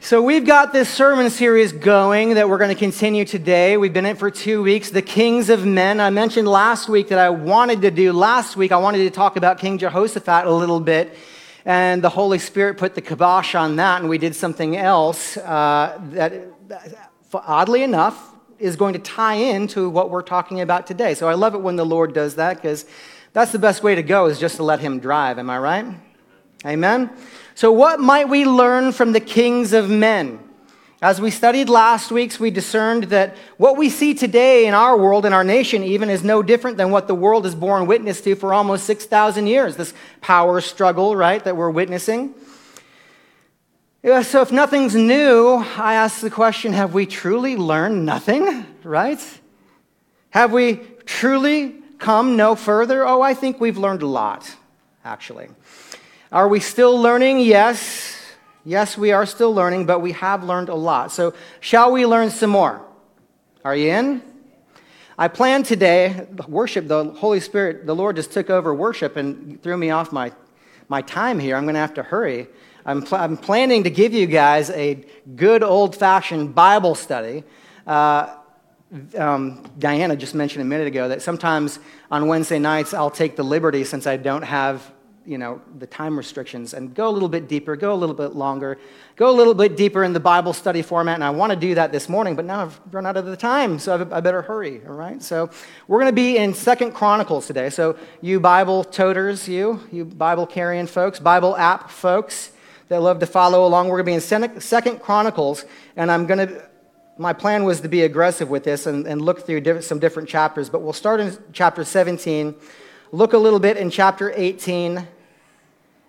So, we've got this sermon series going that we're going to continue today. We've been in for two weeks, The Kings of Men. I mentioned last week that I wanted to do, last week, I wanted to talk about King Jehoshaphat a little bit. And the Holy Spirit put the kibosh on that, and we did something else uh, that, oddly enough, is going to tie into what we're talking about today. So, I love it when the Lord does that because that's the best way to go, is just to let Him drive. Am I right? Amen? So, what might we learn from the kings of men? As we studied last week, we discerned that what we see today in our world, in our nation even, is no different than what the world has borne witness to for almost 6,000 years. This power struggle, right, that we're witnessing. So, if nothing's new, I ask the question have we truly learned nothing, right? Have we truly come no further? Oh, I think we've learned a lot, actually. Are we still learning? Yes. Yes, we are still learning, but we have learned a lot. So, shall we learn some more? Are you in? I plan today, worship, the Holy Spirit, the Lord just took over worship and threw me off my, my time here. I'm going to have to hurry. I'm, pl- I'm planning to give you guys a good old fashioned Bible study. Uh, um, Diana just mentioned a minute ago that sometimes on Wednesday nights I'll take the liberty, since I don't have you know, the time restrictions and go a little bit deeper, go a little bit longer, go a little bit deeper in the Bible study format. And I want to do that this morning, but now I've run out of the time, so I better hurry, all right? So we're going to be in Second Chronicles today. So you Bible toters, you, you Bible carrying folks, Bible app folks that love to follow along, we're going to be in Second Chronicles, and I'm going to my plan was to be aggressive with this and, and look through some different chapters, but we'll start in chapter 17, look a little bit in chapter 18,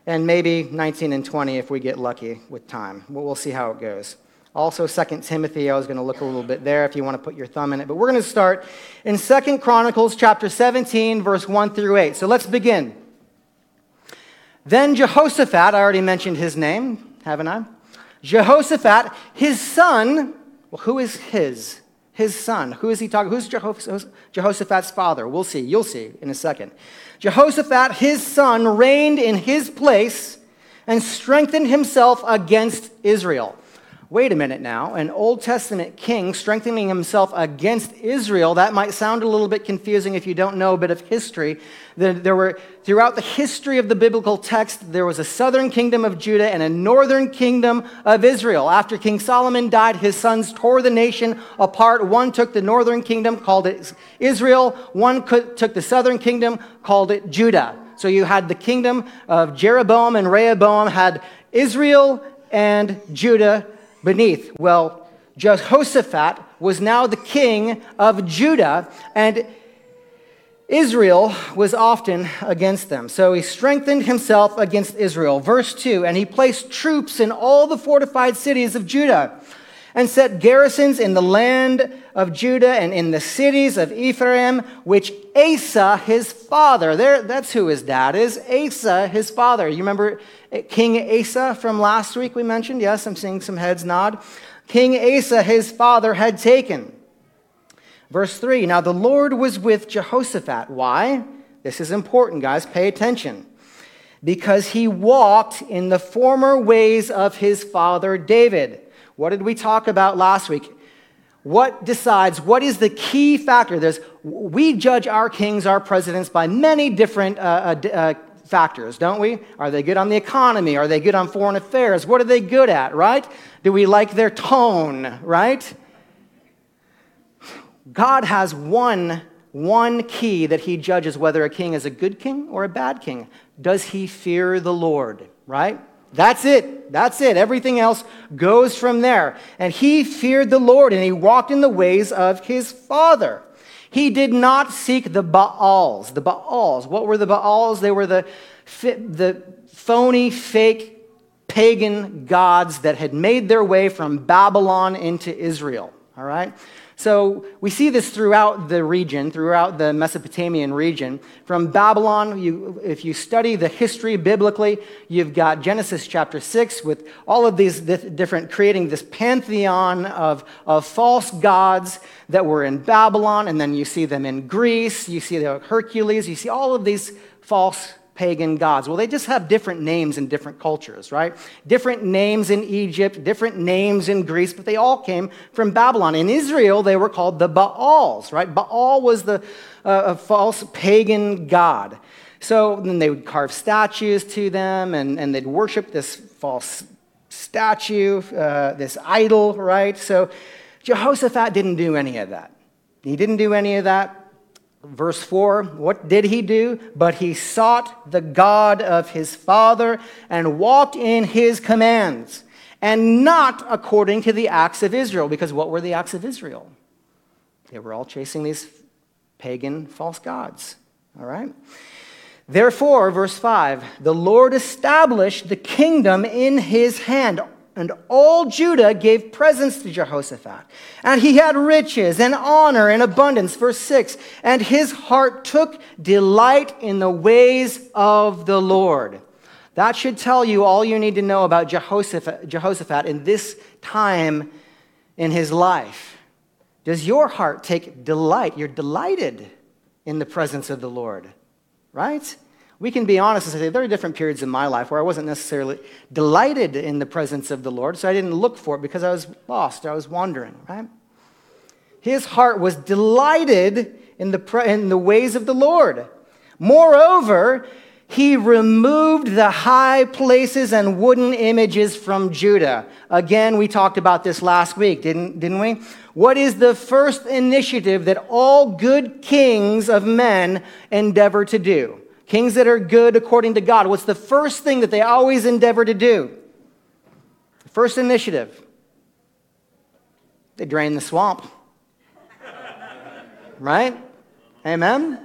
and maybe 19 and 20 if we get lucky with time. We'll see how it goes. Also, 2 Timothy, I was going to look a little bit there if you want to put your thumb in it. But we're going to start in 2 Chronicles chapter 17, verse 1 through 8. So let's begin. Then Jehoshaphat, I already mentioned his name, haven't I? Jehoshaphat, his son, well, who is his? His son. Who is he talking? Who's Jehoshaphat's father? We'll see. You'll see in a second. Jehoshaphat, his son, reigned in his place and strengthened himself against Israel. Wait a minute now, an Old Testament king strengthening himself against Israel, that might sound a little bit confusing if you don't know a bit of history. There were, throughout the history of the biblical text, there was a southern kingdom of Judah and a northern kingdom of Israel. After King Solomon died, his sons tore the nation apart. One took the northern kingdom, called it Israel. One took the southern kingdom, called it Judah. So you had the kingdom of Jeroboam and Rehoboam, had Israel and Judah beneath. Well, Jehoshaphat was now the king of Judah, and Israel was often against them. So he strengthened himself against Israel. Verse 2 And he placed troops in all the fortified cities of Judah and set garrisons in the land of Judah and in the cities of Ephraim, which Asa, his father, there, that's who his dad is, Asa, his father. You remember King Asa from last week we mentioned? Yes, I'm seeing some heads nod. King Asa, his father, had taken. Verse 3 Now the Lord was with Jehoshaphat. Why? This is important, guys. Pay attention. Because he walked in the former ways of his father David what did we talk about last week? What decides, what is the key factor? There's, we judge our kings, our presidents by many different uh, uh, uh, factors, don't we? Are they good on the economy? Are they good on foreign affairs? What are they good at, right? Do we like their tone, right? God has one, one key that he judges whether a king is a good king or a bad king. Does he fear the Lord, right? That's it. That's it. Everything else goes from there. And he feared the Lord and he walked in the ways of his father. He did not seek the Baals. The Baals. What were the Baals? They were the, the phony, fake, pagan gods that had made their way from Babylon into Israel. all right? So we see this throughout the region, throughout the Mesopotamian region. From Babylon, you, if you study the history biblically, you've got Genesis chapter 6 with all of these different, creating this pantheon of, of false gods that were in Babylon, and then you see them in Greece, you see the Hercules, you see all of these false pagan gods? Well, they just have different names in different cultures, right? Different names in Egypt, different names in Greece, but they all came from Babylon. In Israel, they were called the Baals, right? Baal was the uh, false pagan god. So then they would carve statues to them and, and they'd worship this false statue, uh, this idol, right? So Jehoshaphat didn't do any of that. He didn't do any of that. Verse 4 What did he do? But he sought the God of his father and walked in his commands, and not according to the acts of Israel. Because what were the acts of Israel? They were all chasing these pagan false gods. All right? Therefore, verse 5 the Lord established the kingdom in his hand and all Judah gave presents to Jehoshaphat. And he had riches and honor and abundance. Verse 6 And his heart took delight in the ways of the Lord. That should tell you all you need to know about Jehoshaphat, Jehoshaphat in this time in his life. Does your heart take delight? You're delighted in the presence of the Lord, right? We can be honest and say there are different periods in my life where I wasn't necessarily delighted in the presence of the Lord, so I didn't look for it because I was lost, I was wandering, right? His heart was delighted in the, in the ways of the Lord. Moreover, he removed the high places and wooden images from Judah. Again, we talked about this last week, didn't, didn't we? What is the first initiative that all good kings of men endeavor to do? Kings that are good according to God. What's the first thing that they always endeavor to do? First initiative. They drain the swamp. right? Amen?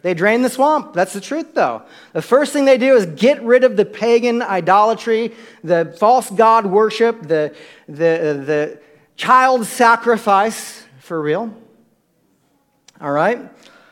They drain the swamp. That's the truth, though. The first thing they do is get rid of the pagan idolatry, the false god worship, the, the, the child sacrifice, for real. All right?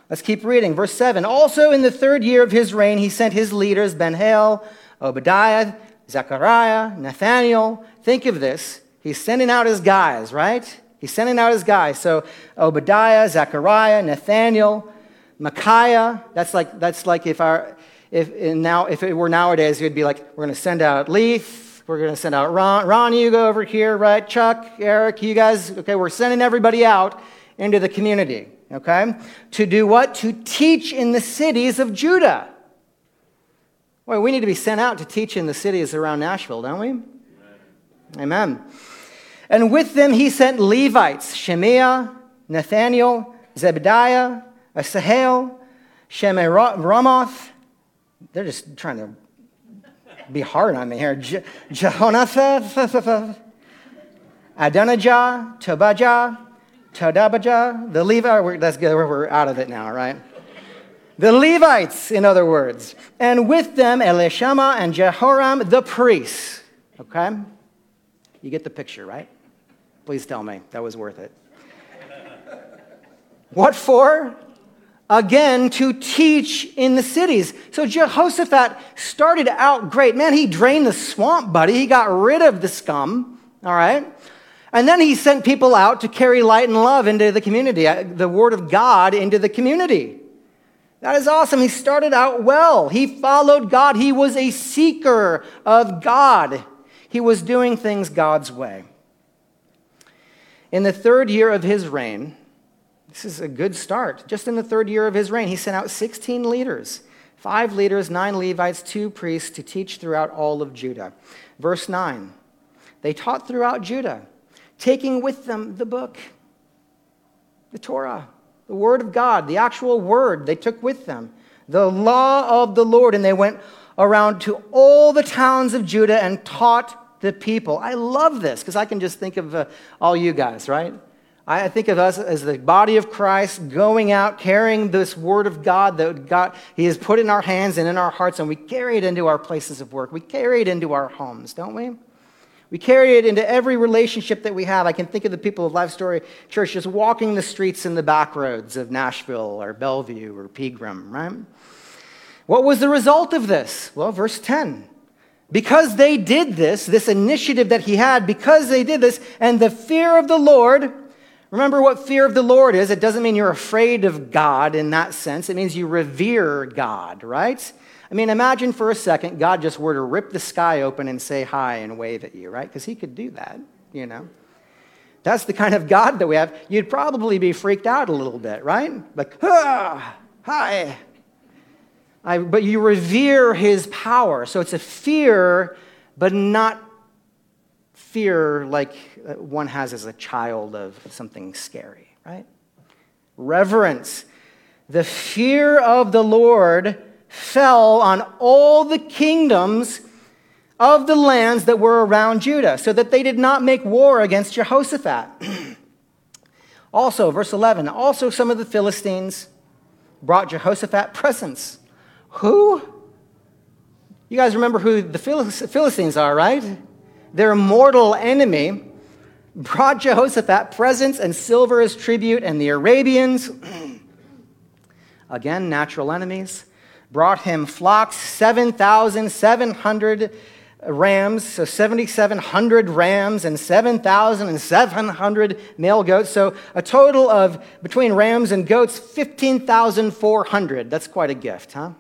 Let's keep reading. Verse 7 Also in the third year of his reign, he sent his leaders, Ben-Hail, Obadiah, Zechariah, Nathaniel. Think of this. He's sending out his guys, right? He's sending out his guys. So Obadiah, Zechariah, Nathaniel, Micaiah. That's like, that's like if, our, if, now, if it were nowadays, it would be like, we're going to send out Leaf. We're going to send out Ron. Ron, you go over here, right? Chuck, Eric, you guys. Okay, we're sending everybody out into the community okay? To do what? To teach in the cities of Judah. Well, we need to be sent out to teach in the cities around Nashville, don't we? Amen. Amen. And with them he sent Levites, Shemaiah, Nathaniel, Zebediah, Asahel, Shemiramoth. They're just trying to be hard on me here. Je- Jehonathan, Adonijah, Tobijah, Tadabajah, the Levi, that's good, we're out of it now, right? The Levites, in other words, and with them Elishama and Jehoram the priests. Okay? You get the picture, right? Please tell me that was worth it. what for? Again, to teach in the cities. So Jehoshaphat started out great. Man, he drained the swamp, buddy. He got rid of the scum, all right? And then he sent people out to carry light and love into the community, uh, the word of God into the community. That is awesome. He started out well. He followed God. He was a seeker of God. He was doing things God's way. In the third year of his reign, this is a good start. Just in the third year of his reign, he sent out 16 leaders five leaders, nine Levites, two priests to teach throughout all of Judah. Verse 9 They taught throughout Judah taking with them the book, the Torah, the Word of God, the actual Word they took with them, the law of the Lord, and they went around to all the towns of Judah and taught the people. I love this because I can just think of uh, all you guys, right? I think of us as the body of Christ going out carrying this word of God that God He has put in our hands and in our hearts, and we carry it into our places of work. We carry it into our homes, don't we? We carry it into every relationship that we have. I can think of the people of Life Story Church just walking the streets in the back roads of Nashville or Bellevue or Pegram, right? What was the result of this? Well, verse 10. Because they did this, this initiative that he had, because they did this, and the fear of the Lord, remember what fear of the Lord is. It doesn't mean you're afraid of God in that sense, it means you revere God, right? I mean, imagine for a second God just were to rip the sky open and say hi and wave at you, right? Because he could do that, you know. That's the kind of God that we have. You'd probably be freaked out a little bit, right? Like, ah, hi. I, but you revere his power. So it's a fear, but not fear like uh, one has as a child of something scary, right? Reverence. The fear of the Lord fell on all the kingdoms of the lands that were around Judah, so that they did not make war against Jehoshaphat. also, verse 11, also some of the Philistines brought Jehoshaphat presents. Who? You guys remember who the Philistines are, right? Their mortal enemy brought Jehoshaphat presents and silver as tribute, and the Arabians, again, natural enemies, brought him flocks, 7,700 rams, so 7,700 rams and 7,700 male goats. So a total of, between rams and goats, 15,400. That's quite a gift, huh?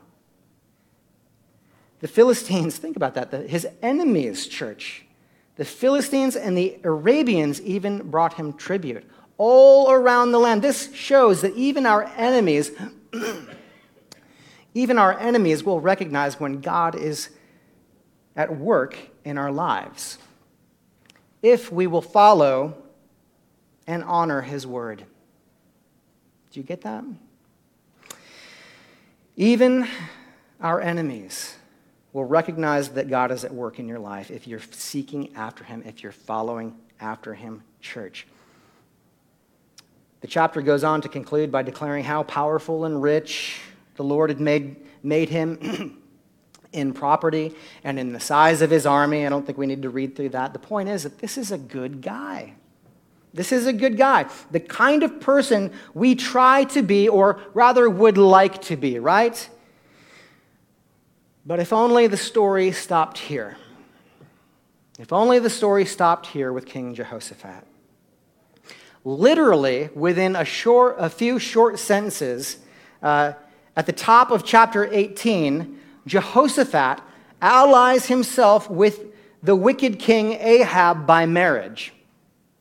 The Philistines, think about that, his enemies, church. The Philistines and the Arabians even brought him tribute all around the land. This shows that even our enemies Even our enemies will recognize when God is at work in our lives if we will follow and honor his word. Do you get that? Even our enemies will recognize that God is at work in your life if you're seeking after him, if you're following after him, church. The chapter goes on to conclude by declaring how powerful and rich the Lord had made, made him in property and in the size of his army. I don't think we need to read through that. The point is that this is a good guy. This is a good guy. The kind of person we try to be, or rather would like to be, right? But if only the story stopped here. If only the story stopped here with King Jehoshaphat. Literally, within a, short, a few short sentences, uh, at the top of chapter 18, Jehoshaphat allies himself with the wicked king Ahab by marriage.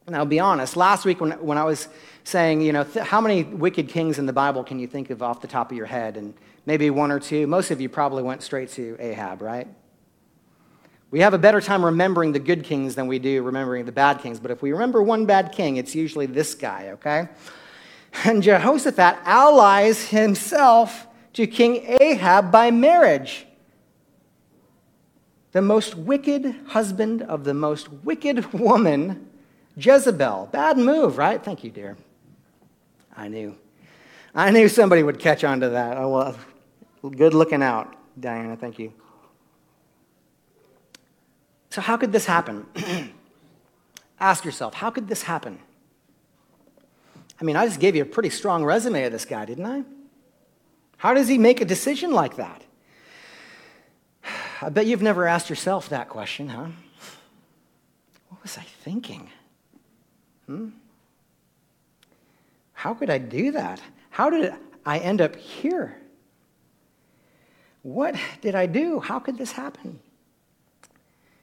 Now, I'll be honest, last week when, when I was saying, you know, th- how many wicked kings in the Bible can you think of off the top of your head? And maybe one or two. Most of you probably went straight to Ahab, right? We have a better time remembering the good kings than we do remembering the bad kings. But if we remember one bad king, it's usually this guy, okay? And Jehoshaphat allies himself to King Ahab by marriage. The most wicked husband of the most wicked woman, Jezebel. Bad move, right? Thank you, dear. I knew. I knew somebody would catch on to that. Oh, well, good looking out, Diana. Thank you. So, how could this happen? Ask yourself, how could this happen? I mean, I just gave you a pretty strong resume of this guy, didn't I? How does he make a decision like that? I bet you've never asked yourself that question, huh? What was I thinking? Hmm? How could I do that? How did I end up here? What did I do? How could this happen?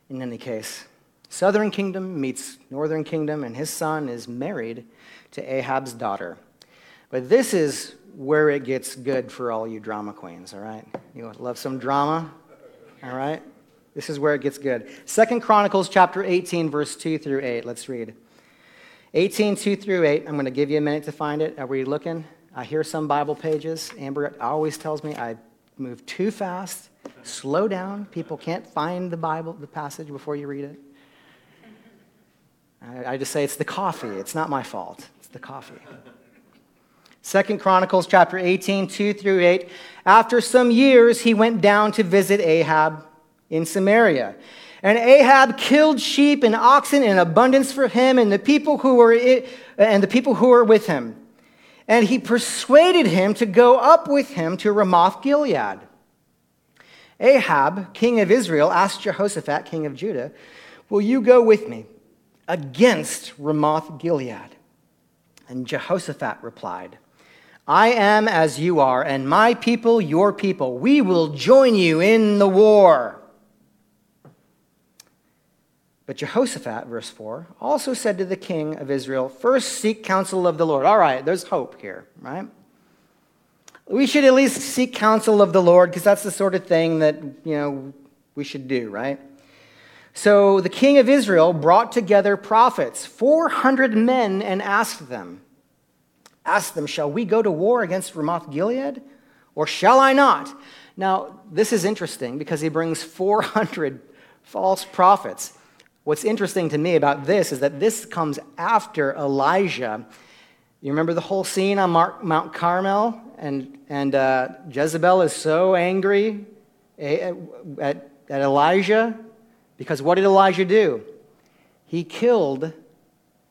In any case, Southern Kingdom meets Northern Kingdom, and his son is married to Ahab's daughter. But this is where it gets good for all you drama queens, all right? You love some drama? All right? This is where it gets good. Second Chronicles chapter 18, verse 2 through 8. Let's read. 18, 2 through 8. I'm going to give you a minute to find it. Are we looking? I hear some Bible pages. Amber always tells me I move too fast. Slow down. People can't find the Bible, the passage before you read it. I, just say it's the coffee. It's not my fault. It's the coffee. Second Chronicles chapter 18, 2 through 8. After some years, he went down to visit Ahab in Samaria. And Ahab killed sheep and oxen in abundance for him and the people who were and the people who were with him. And he persuaded him to go up with him to Ramoth Gilead. Ahab, king of Israel, asked Jehoshaphat, king of Judah, Will you go with me against Ramoth Gilead? And Jehoshaphat replied, I am as you are, and my people your people. We will join you in the war. But Jehoshaphat, verse 4, also said to the king of Israel, First seek counsel of the Lord. All right, there's hope here, right? We should at least seek counsel of the Lord because that's the sort of thing that, you know, we should do, right? So the king of Israel brought together prophets, 400 men, and asked them, asked them, Shall we go to war against Ramoth Gilead, or shall I not? Now, this is interesting because he brings 400 false prophets. What's interesting to me about this is that this comes after Elijah. You remember the whole scene on Mount Carmel? And, and uh, Jezebel is so angry at, at, at Elijah because what did Elijah do? He killed,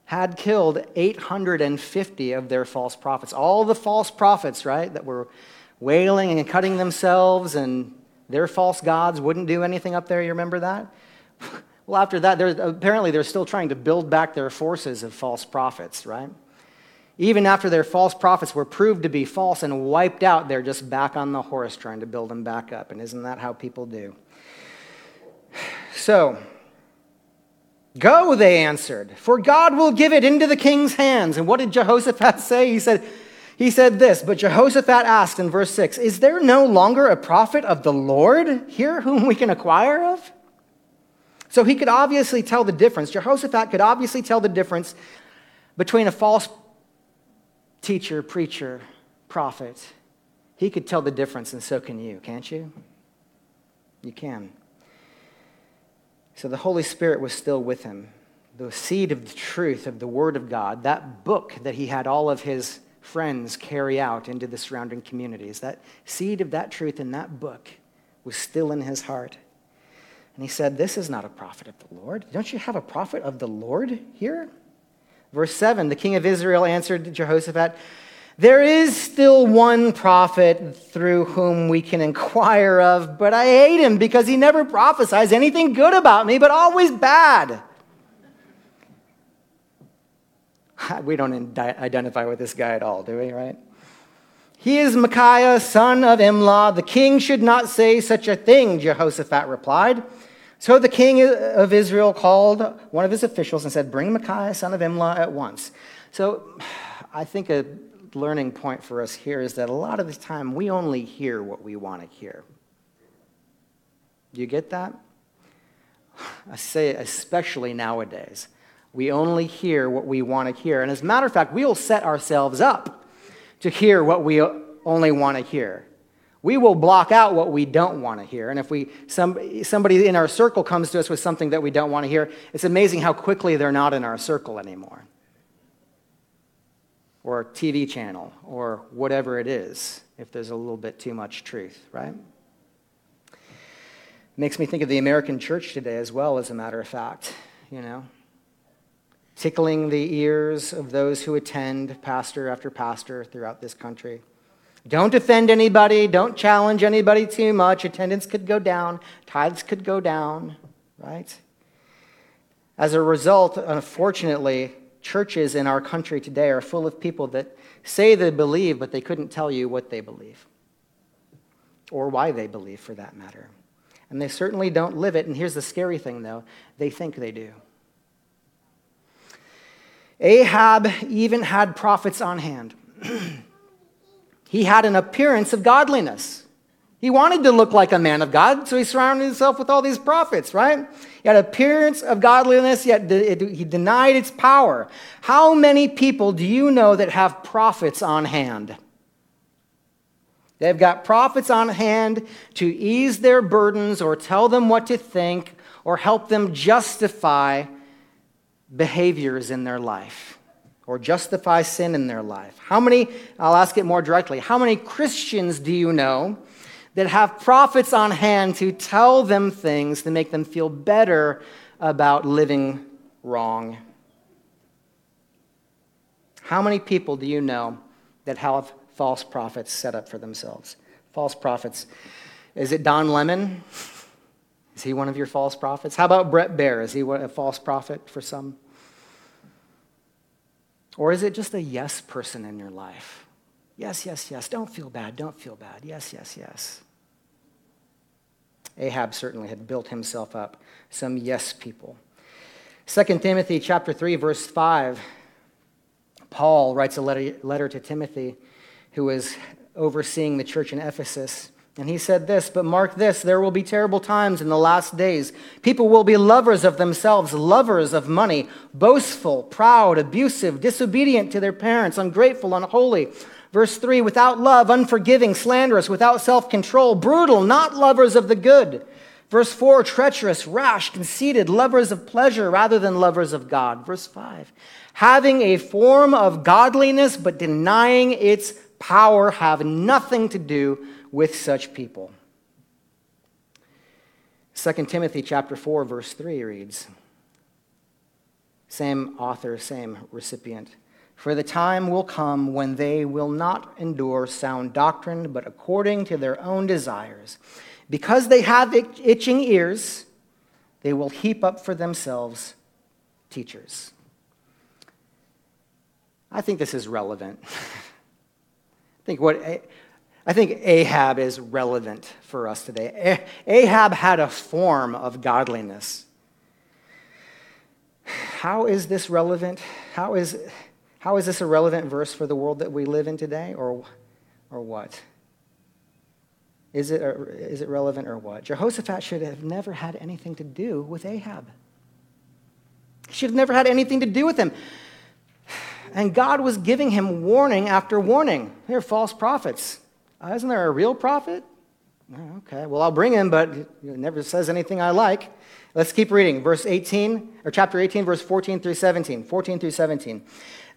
had killed 850 of their false prophets. All the false prophets, right, that were wailing and cutting themselves, and their false gods wouldn't do anything up there. You remember that? Well, after that, they're, apparently they're still trying to build back their forces of false prophets, right? Even after their false prophets were proved to be false and wiped out, they're just back on the horse trying to build them back up. And isn't that how people do? So, go, they answered, for God will give it into the king's hands. And what did Jehoshaphat say? He said, he said this, but Jehoshaphat asked in verse 6 Is there no longer a prophet of the Lord here whom we can acquire of? So he could obviously tell the difference. Jehoshaphat could obviously tell the difference between a false teacher, preacher, prophet. He could tell the difference, and so can you, can't you? You can. So the Holy Spirit was still with him. The seed of the truth of the Word of God, that book that he had all of his friends carry out into the surrounding communities, that seed of that truth in that book was still in his heart. And he said, This is not a prophet of the Lord. Don't you have a prophet of the Lord here? Verse 7 The king of Israel answered Jehoshaphat, There is still one prophet through whom we can inquire of, but I hate him because he never prophesies anything good about me, but always bad. We don't identify with this guy at all, do we, right? He is Micaiah, son of Imlah. The king should not say such a thing, Jehoshaphat replied. So the king of Israel called one of his officials and said, Bring Micaiah, son of Imlah, at once. So I think a learning point for us here is that a lot of the time we only hear what we want to hear. Do you get that? I say, especially nowadays. We only hear what we want to hear. And as a matter of fact, we'll set ourselves up to hear what we only want to hear. We will block out what we don't want to hear. And if we, some, somebody in our circle comes to us with something that we don't want to hear, it's amazing how quickly they're not in our circle anymore. Or TV channel, or whatever it is, if there's a little bit too much truth, right? Makes me think of the American church today as well, as a matter of fact, you know tickling the ears of those who attend pastor after pastor throughout this country. Don't offend anybody, don't challenge anybody too much. Attendance could go down, tithes could go down, right? As a result, unfortunately, churches in our country today are full of people that say they believe, but they couldn't tell you what they believe or why they believe for that matter. And they certainly don't live it. And here's the scary thing, though they think they do. Ahab even had prophets on hand. he had an appearance of godliness. He wanted to look like a man of God, so he surrounded himself with all these prophets, right? He had appearance of godliness, yet he denied its power. How many people do you know that have prophets on hand? They've got prophets on hand to ease their burdens or tell them what to think or help them justify behaviors in their life or justify sin in their life? How many, I'll ask it more directly, how many Christians do you know that have prophets on hand to tell them things to make them feel better about living wrong. How many people do you know that have false prophets set up for themselves? False prophets. Is it Don Lemon? Is he one of your false prophets? How about Bret Baier? Is he a false prophet for some? Or is it just a yes person in your life? Yes, yes, yes. Don't feel bad. Don't feel bad. Yes, yes, yes. Ahab certainly had built himself up some yes people. 2 Timothy chapter 3 verse 5 Paul writes a letter, letter to Timothy who was overseeing the church in Ephesus and he said this, but mark this there will be terrible times in the last days. People will be lovers of themselves, lovers of money, boastful, proud, abusive, disobedient to their parents, ungrateful, unholy. Verse 3 without love, unforgiving, slanderous, without self control, brutal, not lovers of the good. Verse 4 treacherous, rash, conceited, lovers of pleasure rather than lovers of God. Verse 5 having a form of godliness but denying its power, have nothing to do with such people. 2 Timothy chapter 4 verse 3 reads same author same recipient for the time will come when they will not endure sound doctrine but according to their own desires because they have itching ears they will heap up for themselves teachers I think this is relevant I think what I think Ahab is relevant for us today. Ahab had a form of godliness. How is this relevant? How is, how is this a relevant verse for the world that we live in today, or, or what? Is it, is it relevant or what? Jehoshaphat should have never had anything to do with Ahab. He should have never had anything to do with him. And God was giving him warning after warning. They're false prophets. Uh, isn't there a real prophet? Oh, okay, well, I'll bring him, but it never says anything I like. Let's keep reading. Verse 18, or chapter 18, verse 14 through 17. 14 through 17.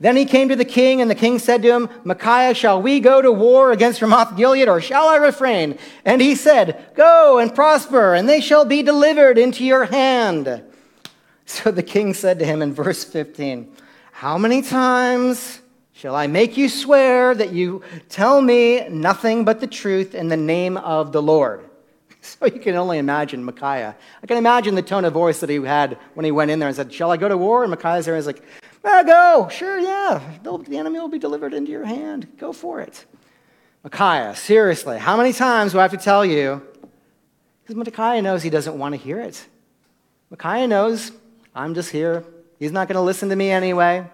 Then he came to the king, and the king said to him, Micaiah, shall we go to war against Ramoth Gilead, or shall I refrain? And he said, Go and prosper, and they shall be delivered into your hand. So the king said to him in verse 15, How many times Shall I make you swear that you tell me nothing but the truth in the name of the Lord? So you can only imagine Micaiah. I can imagine the tone of voice that he had when he went in there and said, Shall I go to war? And Micaiah's there and he's like, ah, Go, sure, yeah. The enemy will be delivered into your hand. Go for it. Micaiah, seriously, how many times do I have to tell you? Because Micaiah knows he doesn't want to hear it. Micaiah knows I'm just here. He's not going to listen to me anyway.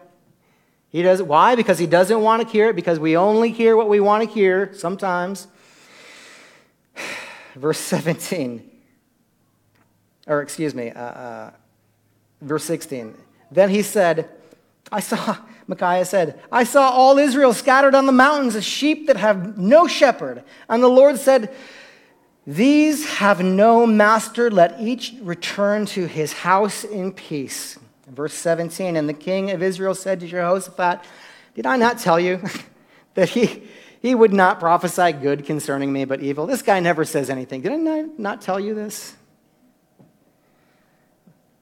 He does why? Because he doesn't want to hear it, because we only hear what we want to hear sometimes. Verse 17, or excuse me, uh, uh, verse 16. Then he said, I saw, Micaiah said, I saw all Israel scattered on the mountains as sheep that have no shepherd. And the Lord said, These have no master, let each return to his house in peace. Verse 17 And the king of Israel said to Jehoshaphat, Did I not tell you that he, he would not prophesy good concerning me, but evil? This guy never says anything. Did I not tell you this?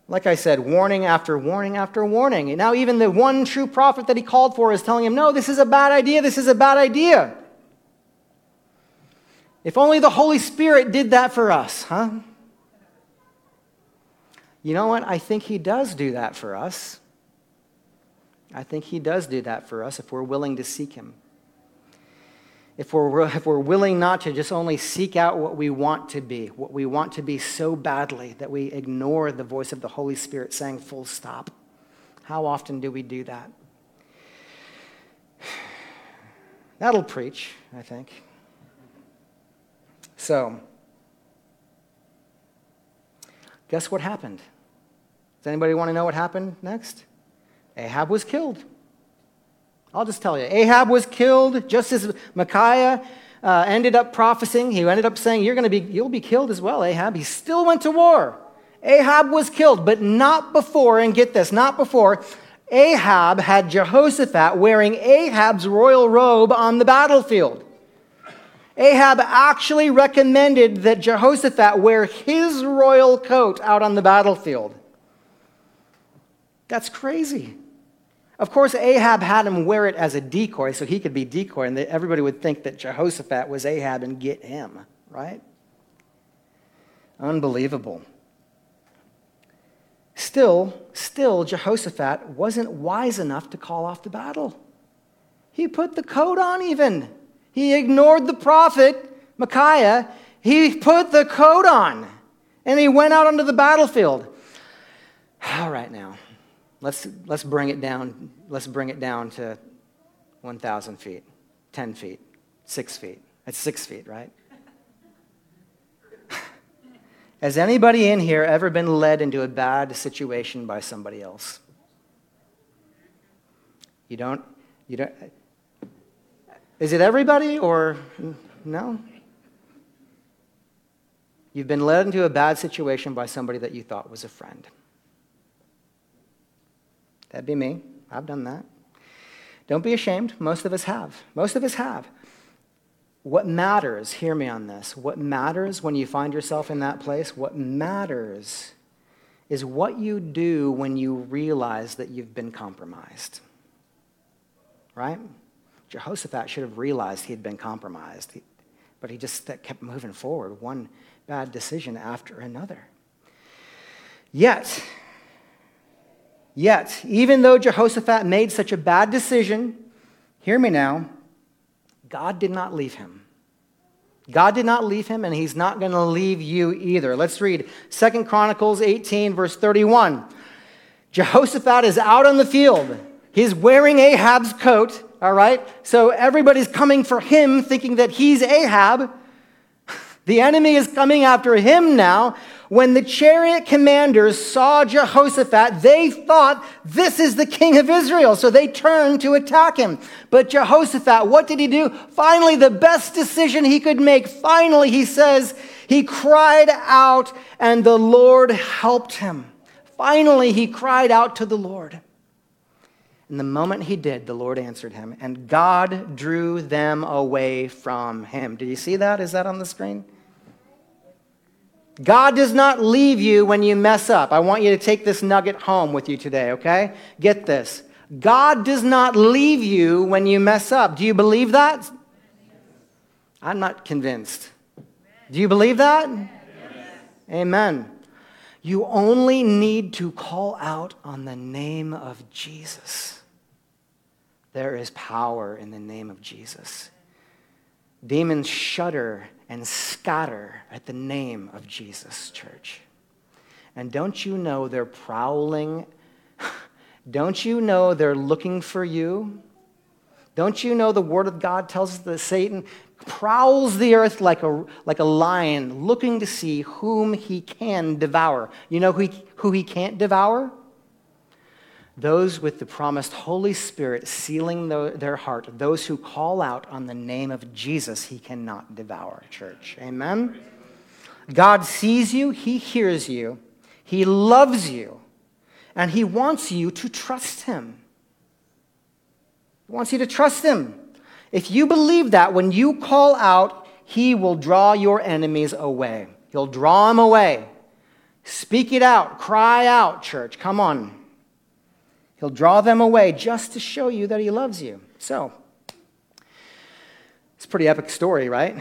Like I said, warning after warning after warning. And now, even the one true prophet that he called for is telling him, No, this is a bad idea. This is a bad idea. If only the Holy Spirit did that for us, huh? You know what? I think He does do that for us. I think He does do that for us if we're willing to seek Him. If we're, if we're willing not to just only seek out what we want to be, what we want to be so badly that we ignore the voice of the Holy Spirit saying, full stop. How often do we do that? That'll preach, I think. So, Guess what happened? Does anybody want to know what happened next? Ahab was killed. I'll just tell you. Ahab was killed just as Micaiah uh, ended up prophesying. He ended up saying, You're going to be, You'll be killed as well, Ahab. He still went to war. Ahab was killed, but not before, and get this, not before Ahab had Jehoshaphat wearing Ahab's royal robe on the battlefield. Ahab actually recommended that Jehoshaphat wear his royal coat out on the battlefield. That's crazy. Of course, Ahab had him wear it as a decoy so he could be decoy, and everybody would think that Jehoshaphat was Ahab and get him, right? Unbelievable. Still, still, Jehoshaphat wasn't wise enough to call off the battle. He put the coat on, even. He ignored the prophet, Micaiah. He put the coat on and he went out onto the battlefield. All right, now, let's, let's bring it down. Let's bring it down to 1,000 feet, 10 feet, 6 feet. That's 6 feet, right? Has anybody in here ever been led into a bad situation by somebody else? You don't, you don't, is it everybody or no? You've been led into a bad situation by somebody that you thought was a friend. That'd be me. I've done that. Don't be ashamed. Most of us have. Most of us have. What matters, hear me on this, what matters when you find yourself in that place, what matters is what you do when you realize that you've been compromised. Right? Jehoshaphat should have realized he had been compromised, but he just kept moving forward, one bad decision after another. Yet, yet, even though Jehoshaphat made such a bad decision, hear me now, God did not leave him. God did not leave him, and he's not going to leave you either. Let's read Second Chronicles 18, verse 31. Jehoshaphat is out on the field. He's wearing Ahab's coat, all right? So everybody's coming for him, thinking that he's Ahab. The enemy is coming after him now. When the chariot commanders saw Jehoshaphat, they thought, this is the king of Israel. So they turned to attack him. But Jehoshaphat, what did he do? Finally, the best decision he could make. Finally, he says, he cried out and the Lord helped him. Finally, he cried out to the Lord. And the moment he did, the Lord answered him, and God drew them away from him. Did you see that? Is that on the screen? God does not leave you when you mess up. I want you to take this nugget home with you today, okay? Get this. God does not leave you when you mess up. Do you believe that? I'm not convinced. Do you believe that? Yes. Amen. You only need to call out on the name of Jesus. There is power in the name of Jesus. Demons shudder and scatter at the name of Jesus, church. And don't you know they're prowling? Don't you know they're looking for you? Don't you know the Word of God tells us that Satan prowls the earth like a, like a lion, looking to see whom he can devour? You know who he, who he can't devour? Those with the promised Holy Spirit sealing the, their heart, those who call out on the name of Jesus, he cannot devour, church. Amen? God sees you, he hears you, he loves you, and he wants you to trust him. He wants you to trust him. If you believe that, when you call out, he will draw your enemies away. He'll draw them away. Speak it out. Cry out, church. Come on. He'll draw them away just to show you that he loves you. So, it's a pretty epic story, right?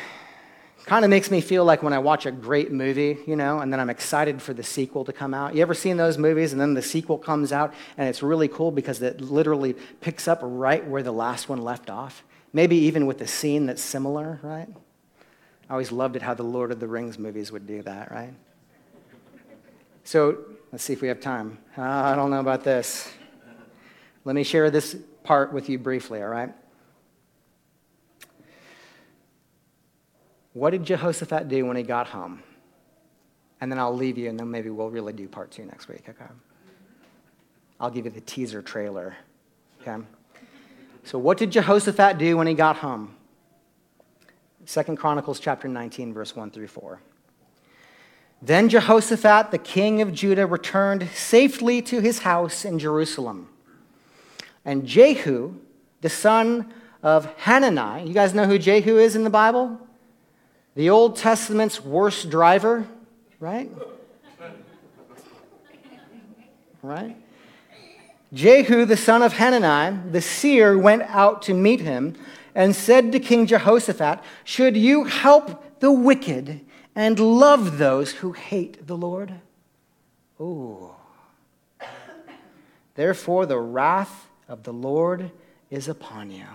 Kind of makes me feel like when I watch a great movie, you know, and then I'm excited for the sequel to come out. You ever seen those movies and then the sequel comes out and it's really cool because it literally picks up right where the last one left off? Maybe even with a scene that's similar, right? I always loved it how the Lord of the Rings movies would do that, right? So let's see if we have time. Uh, I don't know about this. Let me share this part with you briefly, all right? What did Jehoshaphat do when he got home? And then I'll leave you, and then maybe we'll really do part two next week, okay? I'll give you the teaser trailer, okay? So, what did Jehoshaphat do when he got home? Second Chronicles chapter 19, verse 1 through 4. Then Jehoshaphat, the king of Judah, returned safely to his house in Jerusalem. And Jehu, the son of Hanani, you guys know who Jehu is in the Bible? the Old Testament's worst driver, right? Right? Jehu, the son of Hanani, the seer, went out to meet him and said to King Jehoshaphat, Should you help the wicked and love those who hate the Lord? Ooh. Therefore, the wrath of the Lord is upon you.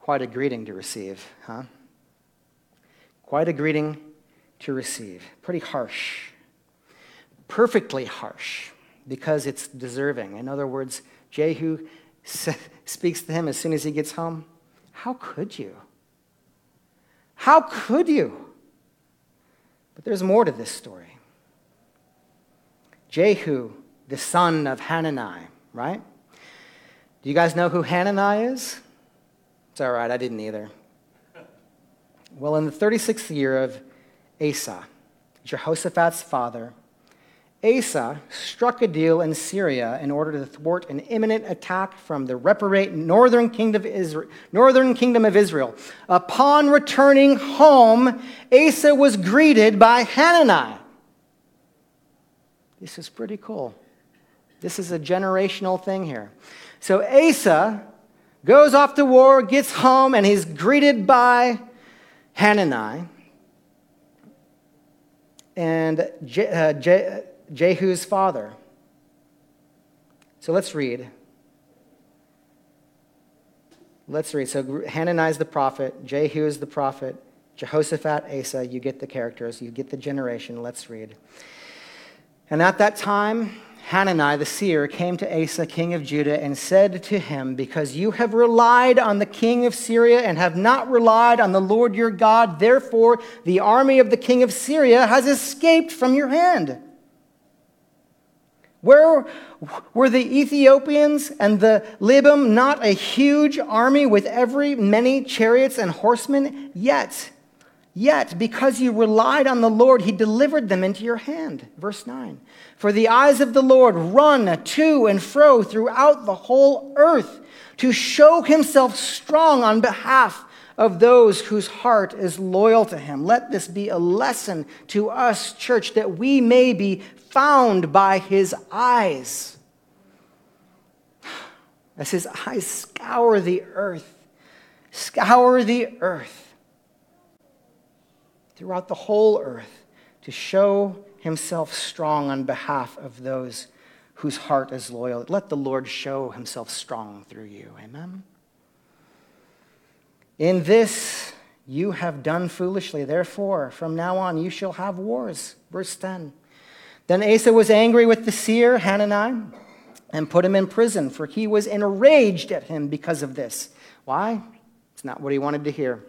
Quite a greeting to receive, huh? Quite a greeting to receive. Pretty harsh. Perfectly harsh because it's deserving. In other words, Jehu speaks to him as soon as he gets home. How could you? How could you? But there's more to this story. Jehu, the son of Hanani, right? Do you guys know who Hanani is? It's all right, I didn't either. Well, in the 36th year of Asa, Jehoshaphat's father, Asa struck a deal in Syria in order to thwart an imminent attack from the reprobate northern kingdom of Israel. Northern kingdom of Israel. Upon returning home, Asa was greeted by Hanani. This is pretty cool. This is a generational thing here. So Asa goes off to war, gets home, and he's greeted by Hanani and Je- uh, Je- Jehu's father. So let's read. Let's read. So Hanani is the prophet, Jehu is the prophet, Jehoshaphat, Asa. You get the characters, you get the generation. Let's read. And at that time, Hanani the seer came to Asa, king of Judah, and said to him, Because you have relied on the king of Syria and have not relied on the Lord your God, therefore the army of the king of Syria has escaped from your hand. Where were the Ethiopians and the Lubim not a huge army with every many chariots and horsemen? Yet, Yet, because you relied on the Lord, he delivered them into your hand. Verse 9. For the eyes of the Lord run to and fro throughout the whole earth to show himself strong on behalf of those whose heart is loyal to him. Let this be a lesson to us, church, that we may be found by his eyes. As his eyes scour the earth, scour the earth throughout the whole earth to show himself strong on behalf of those whose heart is loyal. Let the Lord show himself strong through you. Amen. In this you have done foolishly. Therefore, from now on you shall have wars. Verse 10. Then Asa was angry with the seer, Hanani, and put him in prison, for he was enraged at him because of this. Why? It's not what he wanted to hear.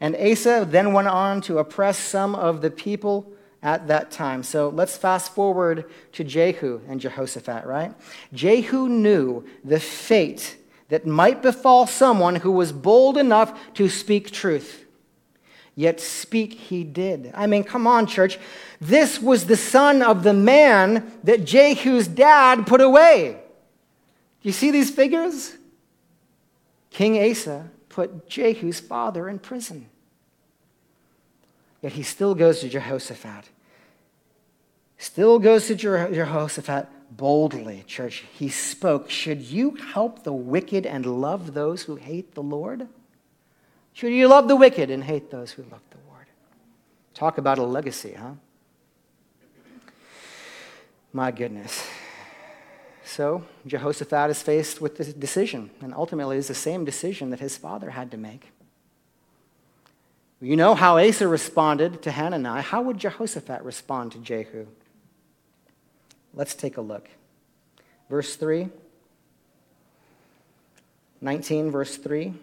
And Asa then went on to oppress some of the people at that time. So let's fast forward to Jehu and Jehoshaphat, right? Jehu knew the fate that might befall someone who was bold enough to speak truth. Yet speak he did. I mean, come on, church. This was the son of the man that Jehu's dad put away. Do you see these figures? King Asa put Jehu's father in prison. Yet he still goes to Jehoshaphat. Still goes to Jehoshaphat boldly, church. He spoke, Should you help the wicked and love those who hate the Lord? Should you love the wicked and hate those who love the Lord? Talk about a legacy, huh? My goodness. So Jehoshaphat is faced with this decision, and ultimately it's the same decision that his father had to make. You know how Asa responded to Hanani. How would Jehoshaphat respond to Jehu? Let's take a look. Verse 3. 19, verse 3.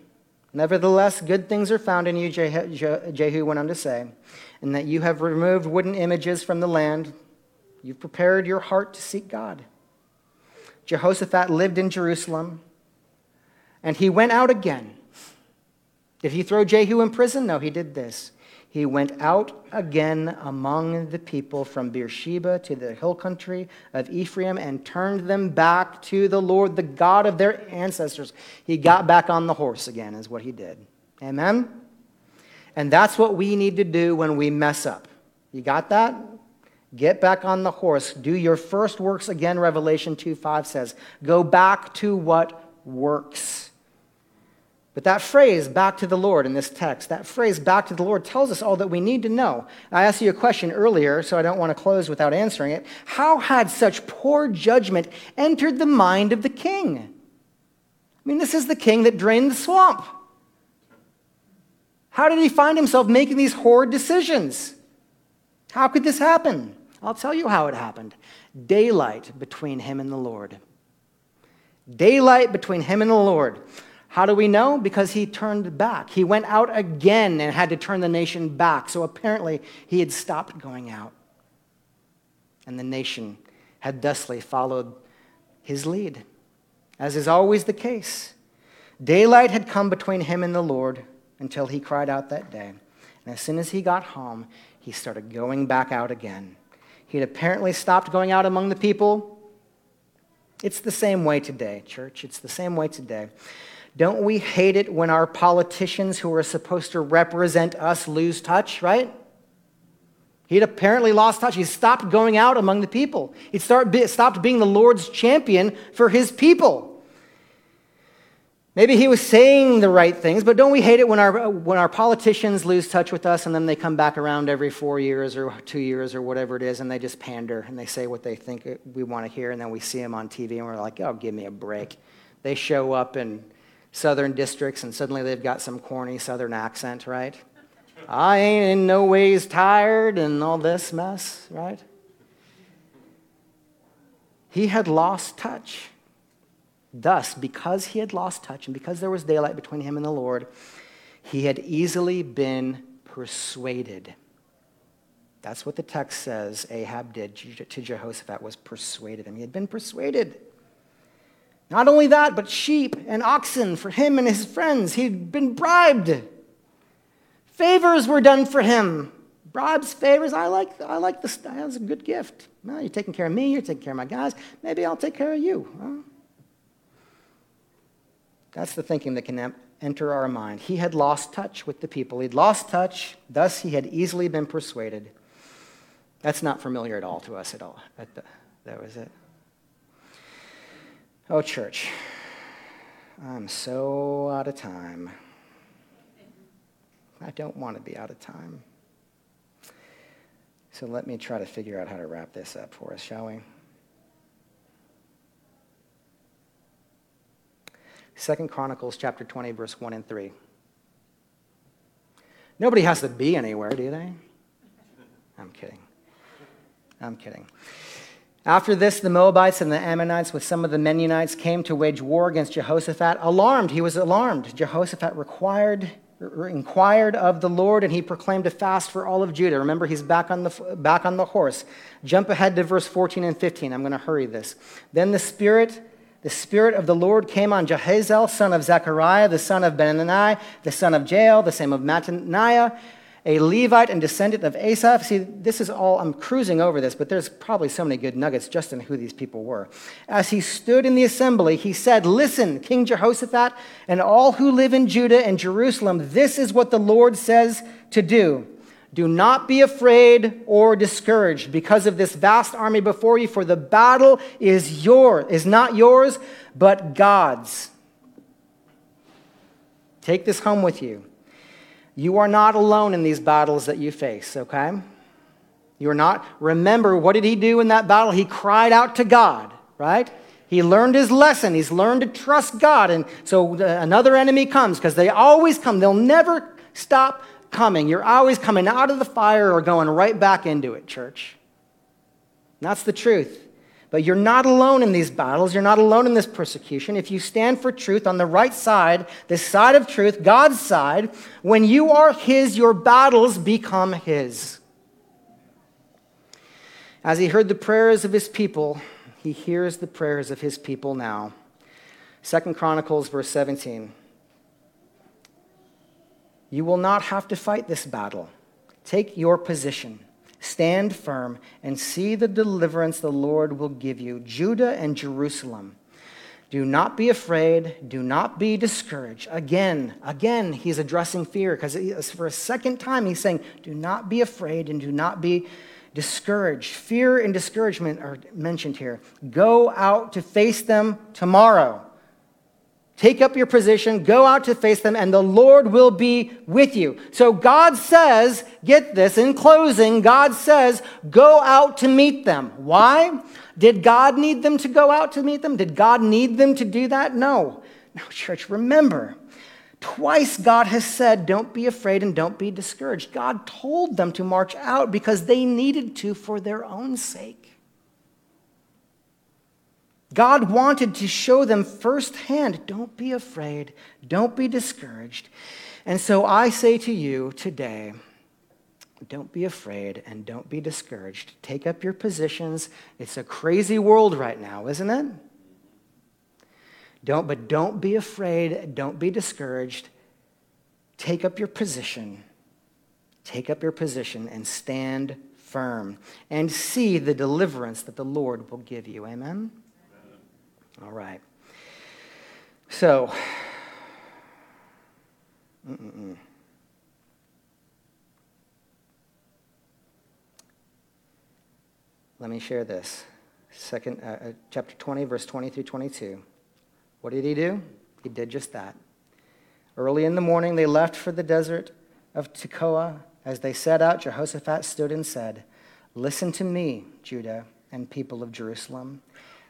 Nevertheless, good things are found in you, Jehu went on to say, and that you have removed wooden images from the land. You've prepared your heart to seek God. Jehoshaphat lived in Jerusalem, and he went out again. Did he throw Jehu in prison? No, he did this. He went out again among the people from Beersheba to the hill country of Ephraim and turned them back to the Lord, the God of their ancestors. He got back on the horse again, is what he did. Amen? And that's what we need to do when we mess up. You got that? Get back on the horse. Do your first works again, Revelation 2 5 says. Go back to what works. But that phrase, back to the Lord, in this text, that phrase, back to the Lord, tells us all that we need to know. I asked you a question earlier, so I don't want to close without answering it. How had such poor judgment entered the mind of the king? I mean, this is the king that drained the swamp. How did he find himself making these horrid decisions? How could this happen? I'll tell you how it happened daylight between him and the Lord. Daylight between him and the Lord. How do we know? Because he turned back. He went out again and had to turn the nation back. So apparently he had stopped going out. And the nation had thusly followed his lead, as is always the case. Daylight had come between him and the Lord until he cried out that day. And as soon as he got home, he started going back out again. He'd apparently stopped going out among the people. It's the same way today, church. It's the same way today. Don't we hate it when our politicians who are supposed to represent us lose touch, right? He'd apparently lost touch. He stopped going out among the people. He stopped being the Lord's champion for his people. Maybe he was saying the right things, but don't we hate it when our, when our politicians lose touch with us and then they come back around every four years or two years or whatever it is and they just pander and they say what they think we want to hear and then we see them on TV and we're like, oh, give me a break. They show up in southern districts and suddenly they've got some corny southern accent, right? I ain't in no ways tired and all this mess, right? He had lost touch. Thus, because he had lost touch and because there was daylight between him and the Lord, he had easily been persuaded. That's what the text says Ahab did to Jehoshaphat was persuaded him. He had been persuaded. Not only that, but sheep and oxen for him and his friends. He'd been bribed. Favors were done for him. Bribes, favors. I like, I like the style. It's a good gift. Well, you're taking care of me. You're taking care of my guys. Maybe I'll take care of you. Huh? That's the thinking that can enter our mind. He had lost touch with the people. He'd lost touch, thus, he had easily been persuaded. That's not familiar at all to us at all. That was it. Oh, church, I'm so out of time. I don't want to be out of time. So let me try to figure out how to wrap this up for us, shall we? Second Chronicles chapter 20, verse 1 and 3. Nobody has to be anywhere, do they? I'm kidding. I'm kidding. After this, the Moabites and the Ammonites, with some of the Meunites, came to wage war against Jehoshaphat. Alarmed, he was alarmed. Jehoshaphat required, er, inquired of the Lord, and he proclaimed a fast for all of Judah. Remember, he's back on the, back on the horse. Jump ahead to verse 14 and 15. I'm going to hurry this. Then the Spirit the Spirit of the Lord came on Jahaziel, son of Zechariah, the son of Benani, the son of Jael, the son of Mattaniah, a Levite and descendant of Asaph. See, this is all, I'm cruising over this, but there's probably so many good nuggets just in who these people were. As he stood in the assembly, he said, Listen, King Jehoshaphat, and all who live in Judah and Jerusalem, this is what the Lord says to do. Do not be afraid or discouraged because of this vast army before you, for the battle is yours, is not yours, but God's. Take this home with you. You are not alone in these battles that you face, okay? You are not. Remember, what did he do in that battle? He cried out to God, right? He learned his lesson. He's learned to trust God. And so another enemy comes because they always come. They'll never stop coming. You're always coming out of the fire or going right back into it, church. that's the truth. But you're not alone in these battles. You're not alone in this persecution. If you stand for truth on the right side, the side of truth, God's side, when you are His, your battles become His. As He heard the prayers of His people, He hears the prayers of His people now. Second Chronicles, verse 17. You will not have to fight this battle. Take your position. Stand firm and see the deliverance the Lord will give you, Judah and Jerusalem. Do not be afraid. Do not be discouraged. Again, again, he's addressing fear because for a second time he's saying, Do not be afraid and do not be discouraged. Fear and discouragement are mentioned here. Go out to face them tomorrow. Take up your position, go out to face them, and the Lord will be with you. So God says, get this, in closing, God says, go out to meet them. Why? Did God need them to go out to meet them? Did God need them to do that? No. Now, church, remember, twice God has said, don't be afraid and don't be discouraged. God told them to march out because they needed to for their own sake. God wanted to show them firsthand don't be afraid, don't be discouraged. And so I say to you today, don't be afraid and don't be discouraged. Take up your positions. It's a crazy world right now, isn't it? Don't, but don't be afraid, don't be discouraged. Take up your position. Take up your position and stand firm and see the deliverance that the Lord will give you. Amen. All right. So, mm-mm-mm. let me share this. Second, uh, uh, chapter 20, verse 20 through 22. What did he do? He did just that. Early in the morning, they left for the desert of Tekoa. As they set out, Jehoshaphat stood and said, Listen to me, Judah and people of Jerusalem.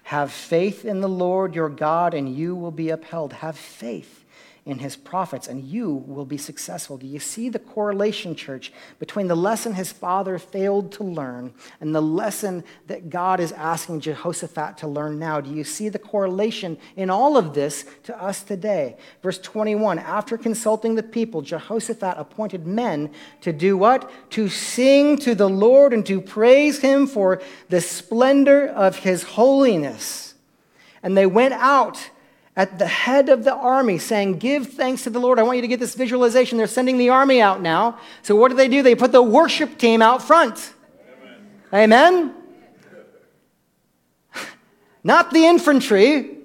Have faith in the Lord your God, and you will be upheld. Have faith in his prophets, and you will be successful. Do you see the correlation, church, between the lesson his father failed to learn and the lesson that God is asking Jehoshaphat to learn now? Do you see the correlation in all of this to us today? Verse 21 After consulting the people, Jehoshaphat appointed men to do what? To sing to the Lord and to praise him for the splendor of his holiness. And they went out at the head of the army saying, Give thanks to the Lord. I want you to get this visualization. They're sending the army out now. So, what do they do? They put the worship team out front. Amen? Amen? Not the infantry,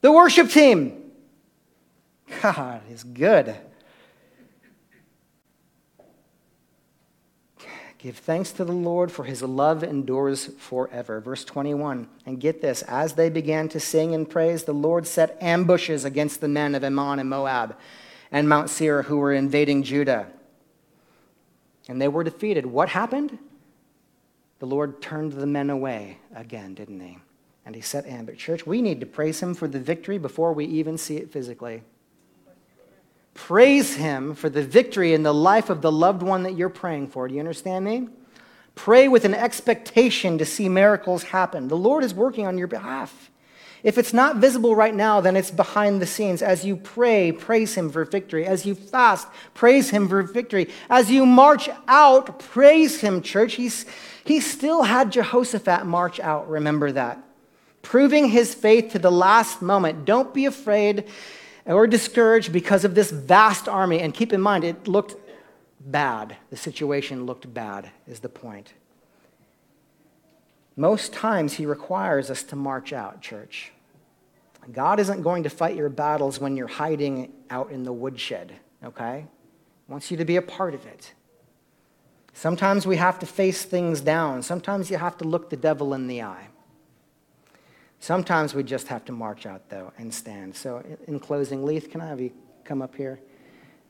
the worship team. God is good. Give thanks to the Lord, for his love endures forever. Verse 21. And get this as they began to sing and praise, the Lord set ambushes against the men of Ammon and Moab and Mount Seir who were invading Judah. And they were defeated. What happened? The Lord turned the men away again, didn't he? And he set ambush. Church, we need to praise him for the victory before we even see it physically. Praise Him for the victory in the life of the loved one that you're praying for. Do you understand me? Pray with an expectation to see miracles happen. The Lord is working on your behalf. If it's not visible right now, then it's behind the scenes. As you pray, praise Him for victory. As you fast, praise Him for victory. As you march out, praise Him, church. He's, he still had Jehoshaphat march out, remember that. Proving his faith to the last moment. Don't be afraid or discouraged because of this vast army. And keep in mind, it looked bad. The situation looked bad, is the point. Most times, he requires us to march out, church. God isn't going to fight your battles when you're hiding out in the woodshed, okay? He wants you to be a part of it. Sometimes we have to face things down. Sometimes you have to look the devil in the eye. Sometimes we just have to march out, though, and stand. So, in closing, Leith, can I have you come up here?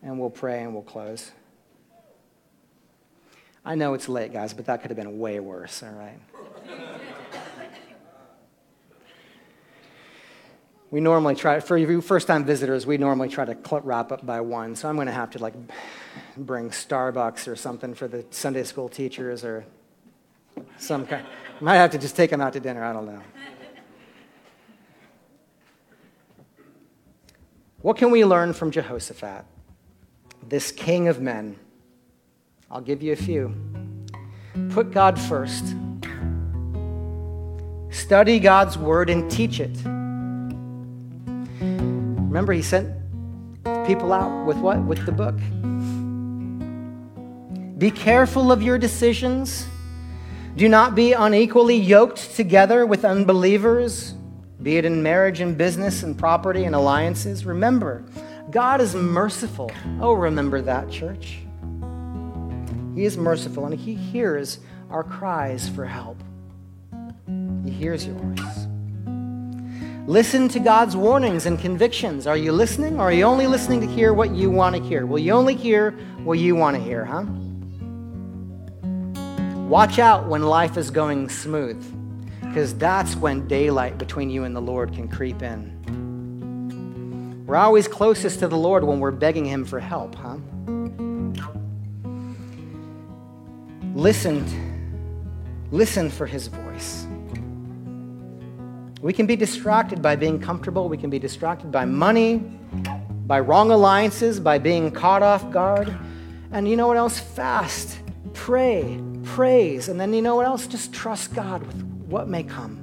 And we'll pray and we'll close. I know it's late, guys, but that could have been way worse, all right? we normally try, for you first time visitors, we normally try to wrap up by one. So I'm going to have to like bring Starbucks or something for the Sunday school teachers or some kind. Might have to just take them out to dinner. I don't know. What can we learn from Jehoshaphat, this king of men? I'll give you a few. Put God first. Study God's word and teach it. Remember, he sent people out with what? With the book. Be careful of your decisions. Do not be unequally yoked together with unbelievers. Be it in marriage and business and property and alliances. Remember, God is merciful. Oh, remember that, church. He is merciful and He hears our cries for help. He hears yours. Listen to God's warnings and convictions. Are you listening or are you only listening to hear what you want to hear? Will you only hear what you want to hear, huh? Watch out when life is going smooth, because that's when daylight between you and the Lord can creep in. We're always closest to the Lord when we're begging Him for help, huh? Listen, listen for His voice. We can be distracted by being comfortable. We can be distracted by money, by wrong alliances, by being caught off guard. And you know what else? Fast, pray, praise. And then you know what else? Just trust God with what may come.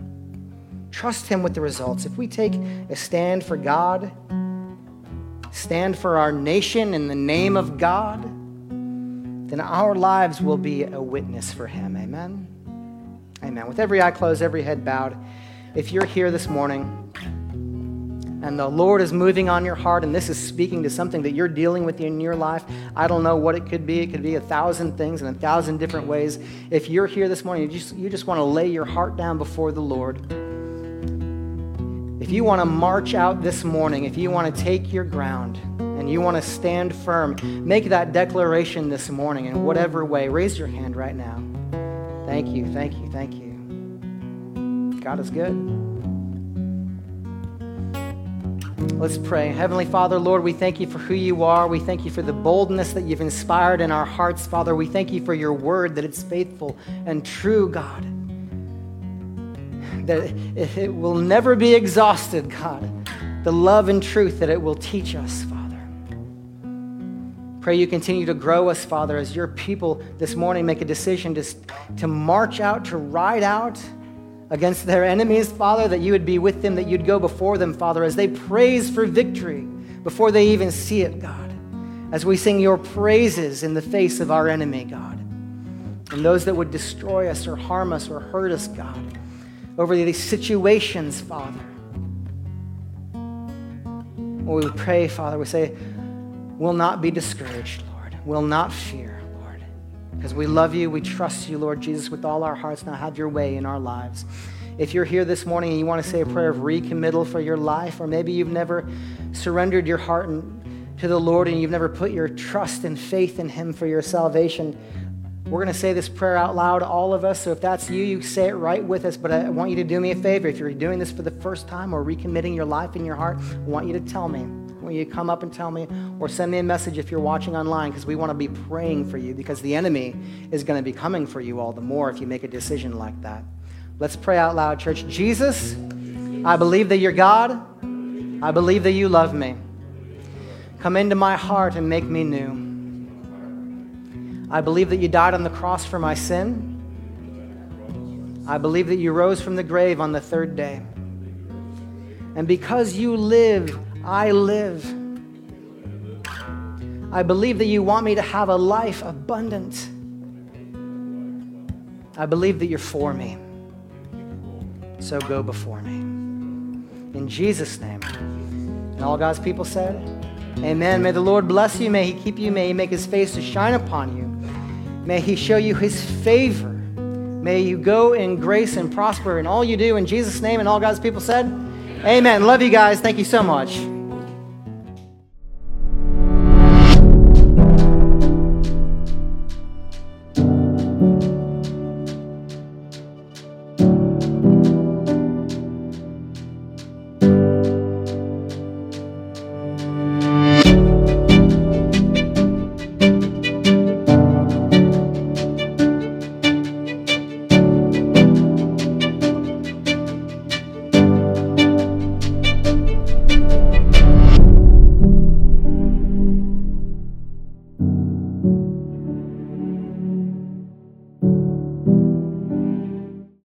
Trust Him with the results. If we take a stand for God, stand for our nation in the name of God, then our lives will be a witness for Him. Amen. Amen. With every eye closed, every head bowed if you're here this morning and the Lord is moving on your heart and this is speaking to something that you're dealing with in your life, I don't know what it could be. It could be a thousand things in a thousand different ways. If you're here this morning, you just, you just want to lay your heart down before the Lord. If you want to march out this morning, if you want to take your ground and you want to stand firm, make that declaration this morning in whatever way. Raise your hand right now. Thank you, thank you, thank you. God is good. Let's pray. Heavenly Father, Lord, we thank you for who you are. We thank you for the boldness that you've inspired in our hearts, Father. We thank you for your word, that it's faithful and true, God. That it will never be exhausted, God. The love and truth that it will teach us, Father. Pray you continue to grow us, Father, as your people this morning make a decision to, to march out, to ride out against their enemies, Father, that you would be with them, that you'd go before them, Father, as they praise for victory before they even see it, God. As we sing your praises in the face of our enemy, God. And those that would destroy us or harm us or hurt us, God. Over these situations, Father. we pray, Father, we say, we'll not be discouraged, Lord. We'll not fear. Because we love you, we trust you, Lord Jesus, with all our hearts. Now have your way in our lives. If you're here this morning and you want to say a prayer of recommittal for your life, or maybe you've never surrendered your heart to the Lord and you've never put your trust and faith in Him for your salvation, we're going to say this prayer out loud, all of us. So if that's you, you say it right with us. But I want you to do me a favor. If you're doing this for the first time or recommitting your life and your heart, I want you to tell me want you come up and tell me or send me a message if you're watching online because we want to be praying for you because the enemy is going to be coming for you all the more if you make a decision like that. Let's pray out loud, church. Jesus, I believe that you're God. I believe that you love me. Come into my heart and make me new. I believe that you died on the cross for my sin. I believe that you rose from the grave on the third day. And because you live I live. I believe that you want me to have a life abundant. I believe that you're for me. So go before me. In Jesus' name. And all God's people said, Amen. May the Lord bless you. May he keep you. May he make his face to shine upon you. May he show you his favor. May you go in grace and prosper in all you do. In Jesus' name. And all God's people said, Amen. Love you guys. Thank you so much.